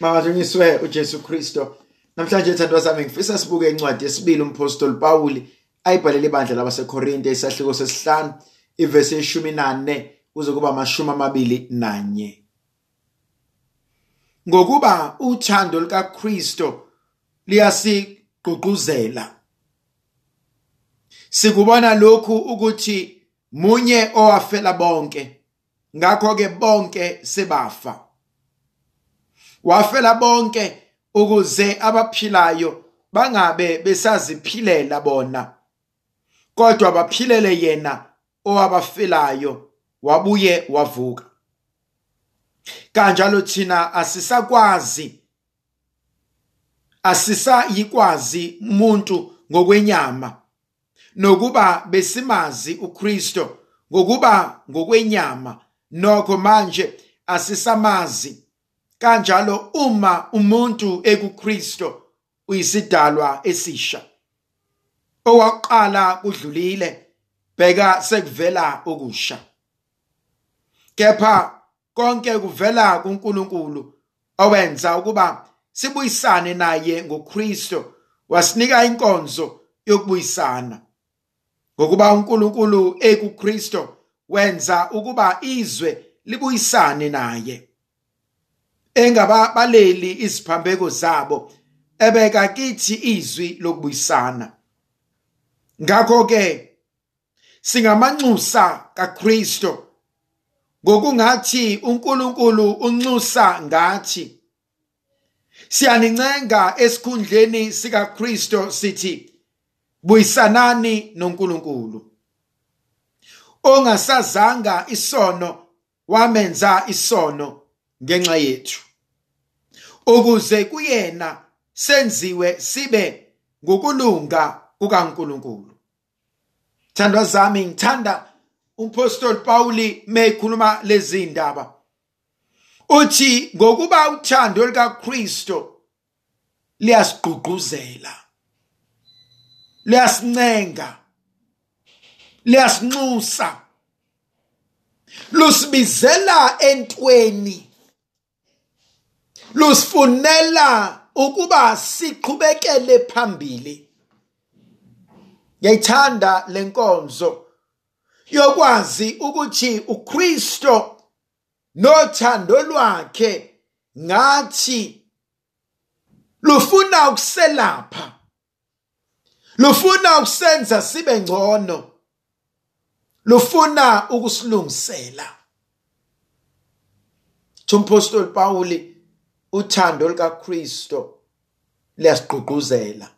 Makadunyiswe uJesu Kristo. Namhlanje thandwa sami ngifisa sibuke incwadi yesibili umpostoli Pawuli ayibhalele ibandla labaseKorinte isahluko sesihlanu ivesi yeshumi nane kuze kuba amashumi amabili nanye. Ngokuba uthando likaKristo liyasigqugquzela. Sikubona lokhu ukuthi munye owafela bonke ngakho ke bonke sebafa. Wafela bonke ukuze abaphilayo bangabe besaziphilela bona. Kodwa baphilele yena owabafelayo wabuye wavuka. Kanjalo thina asisakwazi asisayikwazi umuntu ngokwenyama nokuba besimazi uKristo ngokuba ngokwenyama nokho manje asisamazi. Kanjalo uma umuntu ekuKristo uyisidalwa esisha owaqala kudlulile bheka sekuvela okusha. Kepha konke kuvela kuNkulunkulu owenza ukuba sibuyisane naye ngoKristo wasinika inkonzo yokubuyisana. Ngokuba uNkulunkulu ekuKristo wenza ukuba izwe libuyisane naye. Engababaleli iziphambeko zabo ebeka kithi izwi lokubuyisana. Ngakho ke singamanxusa kaKristo ngokungathi uNkulunkulu unxusa ngathi siyanincenga esikhundleni sikaKristo sithi buyisanani noNkulunkulu ongasazanga isono wamenza isono. Ngenxa yethu. Ukuze kuyena senziwe sibe ngokulunga kukaNkulunkulu. Thandwa zami ngithanda umpostoli Pauli mekhuluma lezi ndaba. Uthi ngokuba uthando likaKristo liyasigqugquzela liyasincenga liyasinxusa lusibizela entweni lusifunela ukuba siqhubekele phambili. Ngiyayithanda lenkonzo yokwazi ukuthi uKristo nothando lwakhe ngathi lufuna ukuselapha lufuna ukusenza sibe ngcono lufuna ukusilungisela. Umpostoli Pauli uthando likaKristo liyasigqugquzela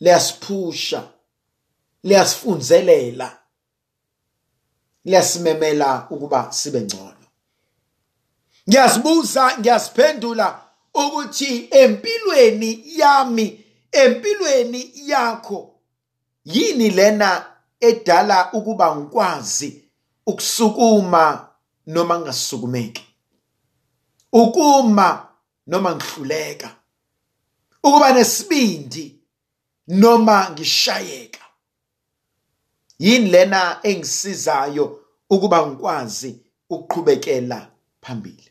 liyasiphusha liyasifunzelela liyasimemela ukuba sibe ngcono. Ngiyazibuza ngiyasiphendula ukuthi empilweni yami empilweni yakho yini lena edala ukuba ngikwazi ukusukuma noma ngasukumeki ukuma noma ngihluleka. Ukuba nesibindi noma ngishayeka. Yini lena engisizayo ukuba ngikwazi ukuqhubekela phambili?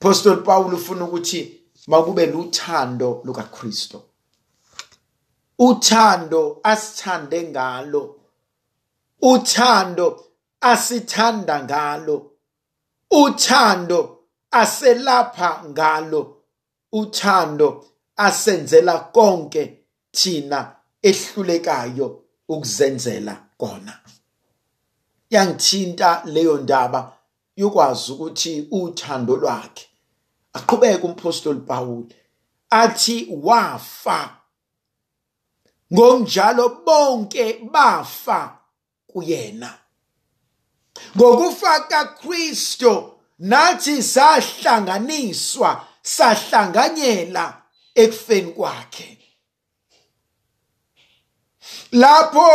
Apostle Paul ufuna ukuthi makube luthando lukaKristo. Uthando asithande ngalo. Uthando asithanda ngalo. Uthando aselapha ngalo uthando asenzela konke thina ehlulekayo ukuzenzela kona. Yangithinta leyo ndaba yokwazi ukuthi uthando lwakhe aqhubeke umpostoli Paul athi wafa. Ngonjalo bonke bafa kuyena. Ngokufa kaKristo nathi sahlanganiswa sahlanganyela ekufeni kwakhe. Lapho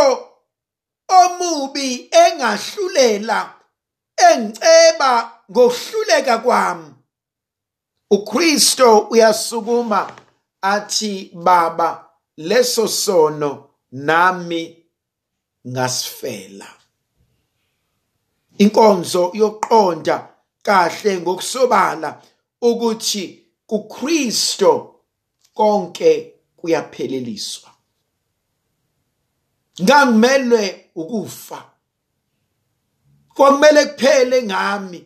omubi engahlulela engiceba ngokuhluleka kwami uKristo uyasukuma athi baba leso sono nami ngasifela. Inkonzo yokuqonda kahle ngokusobala ukuthi kuKristo konke kuyapheleliswa. Ngangimelwe ukufa kwakumele kuphele ngami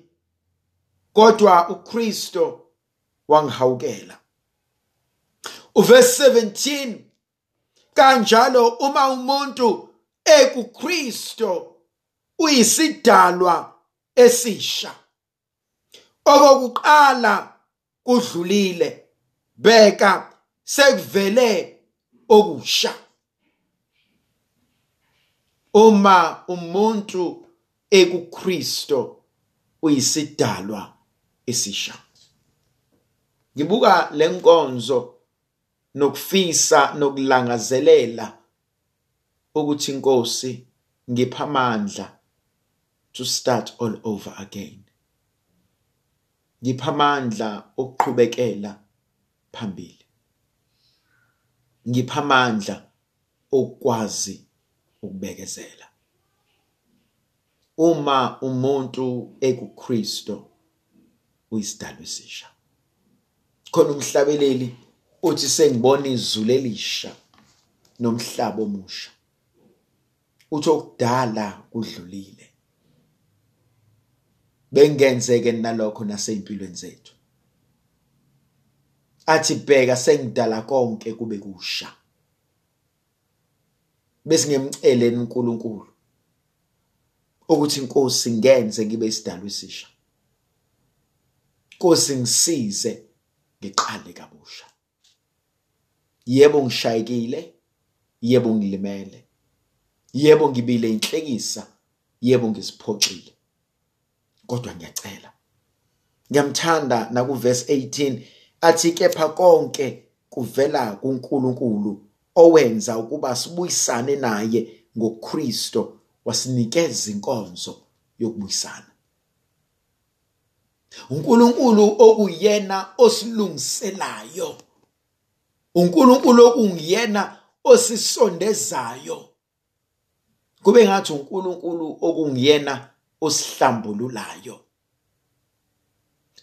kodwa uKristo wangihawukela. Uverse 17 kanjalo uma umuntu ekuKristo uyisidalwa esisha. Okokuqala kudlulile bheka sekuvele okusha. Uma umuntu ekuKristo uyisidalwa esisha. Ngibuka lenkonzo nokufisa nokulangazelela ukuthi inkosi ngipha amandla to start all over again. Ngipha amandla okuqhubekela phambili. Ngipha amandla okwazi ukubekezela. Uma umuntu ekuKristo uyisidalwa esisha khona umhlabeleli uthi sengibona izulu elisha nomhlaba omusha uthi okudala kudlulile. Bengenzeke nalokho nasempilweni zethu. Athi bheka sengidala konke kube kusha. Bese ngiyemceleni uNkulunkulu ukuthi inkosi ngenze ngibe isidalwa esisha. Nkosi ngisize ngiqale kabusha. Yebo ngishayekile yebo ngilimele. Yebo ngibile inhlekisa. Yebo ngisiphoxile. Kodwa ngiyacela. Ngiyamthanda nakuverse 18 athi kepha konke kuvela kuNkulunkulu owenza ukuba sibuyisane naye ngoKristo wasinikeza inkonzo yokubuyisana. uNkulunkulu okuyena osilungiselayo. uNkulunkulu okungiyena osisondezayo kube ngathi uNkulunkulu okungiyena osihlambululayo.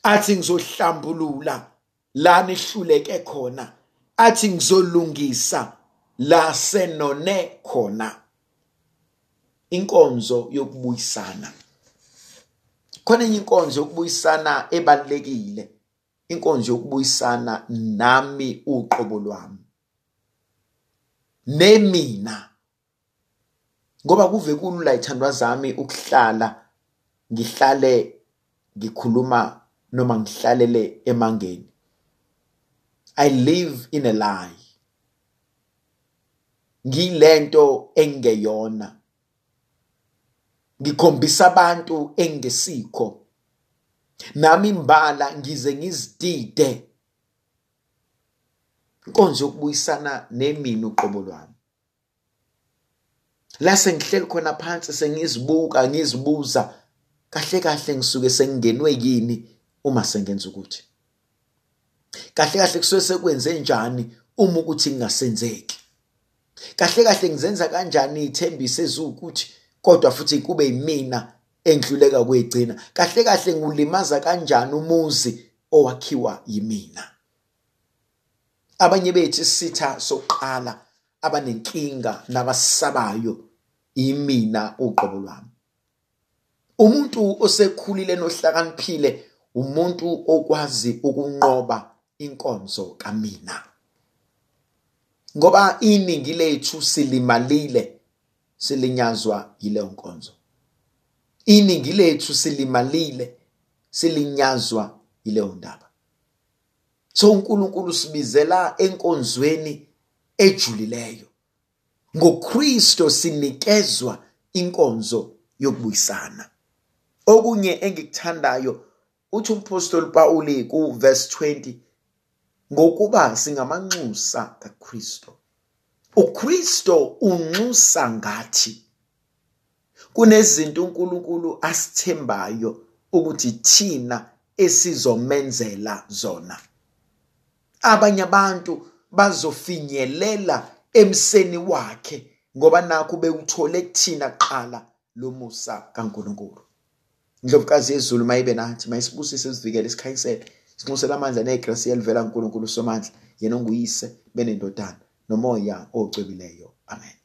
Athi ngizohlambulula la nihluleke khona athi ngizolungisa la senone khona. Inkonzo yokubuyisana. Khona enye inkonzo yokubuyisana ebalekile inkonzo yokubuyisana nami uqobo lwami. Nemina ngoba kuve kulula ithandwa zami ukuhlala ngihlale ngikhuluma noma ngihlalele emangeni. I live in a lie. Ngilento engeyona. Ngikhombisa abantu engesikho. Nami imbala ngize ngizidide inkonzo yokubuyisana nemini uqobo lwami. La sengihleli khona phansi sengizibuka ngizibuza. Kahle kahle ngisuke sengingenwe yini uma sengenza ukuthi? Kahle kahle kusuke sekwenze njani uma ukuthi kungasenzeki? Kahle kahle ngizenza kanjani ithembiso ezukuthi kodwa futhi kube yimina enghluleka kuyigcina kahle kahle ngulimaza kanjani umuzi owakhiwa yimina? Abanye bethu isitha sokuqala abanenkinga nabasabayo imina uqobo lwami. Umuntu osekhulile nohlakaniphile umuntu okwazi ukunqoba inkonzo kamina. Ngoba iningi lethu silimalile silinyazwa yileyo nkonzo. Iningi lethu silimalile silinyazwa yileyo ndaba. So uNkulunkulu sibizela enkonzweni ejulileyo. ngoKristo sinikezwa inkonzo yokubuyisana. Okunye engikuthandayo uthi umpostoli Pauli ku verse 20 ngokuba singamanxusa kaKristo. uKristo unxusa ngathi kunezinto uNkulunkulu asithembayo ukuthi thina esizomenzela zona. Abanye abantu bazofinyelela emseni wakhe ngoba nakho bewuthole kuthina qala lo musa kaNkulunkulu. Ndlovukazi yezulu mayibe nathi mayisibusise sivikele isikhanyisele sinxusela amandla negrasi elivela kuNkulunkulu somandla yena onguyise benendodana nomoya ocwebileyo amen.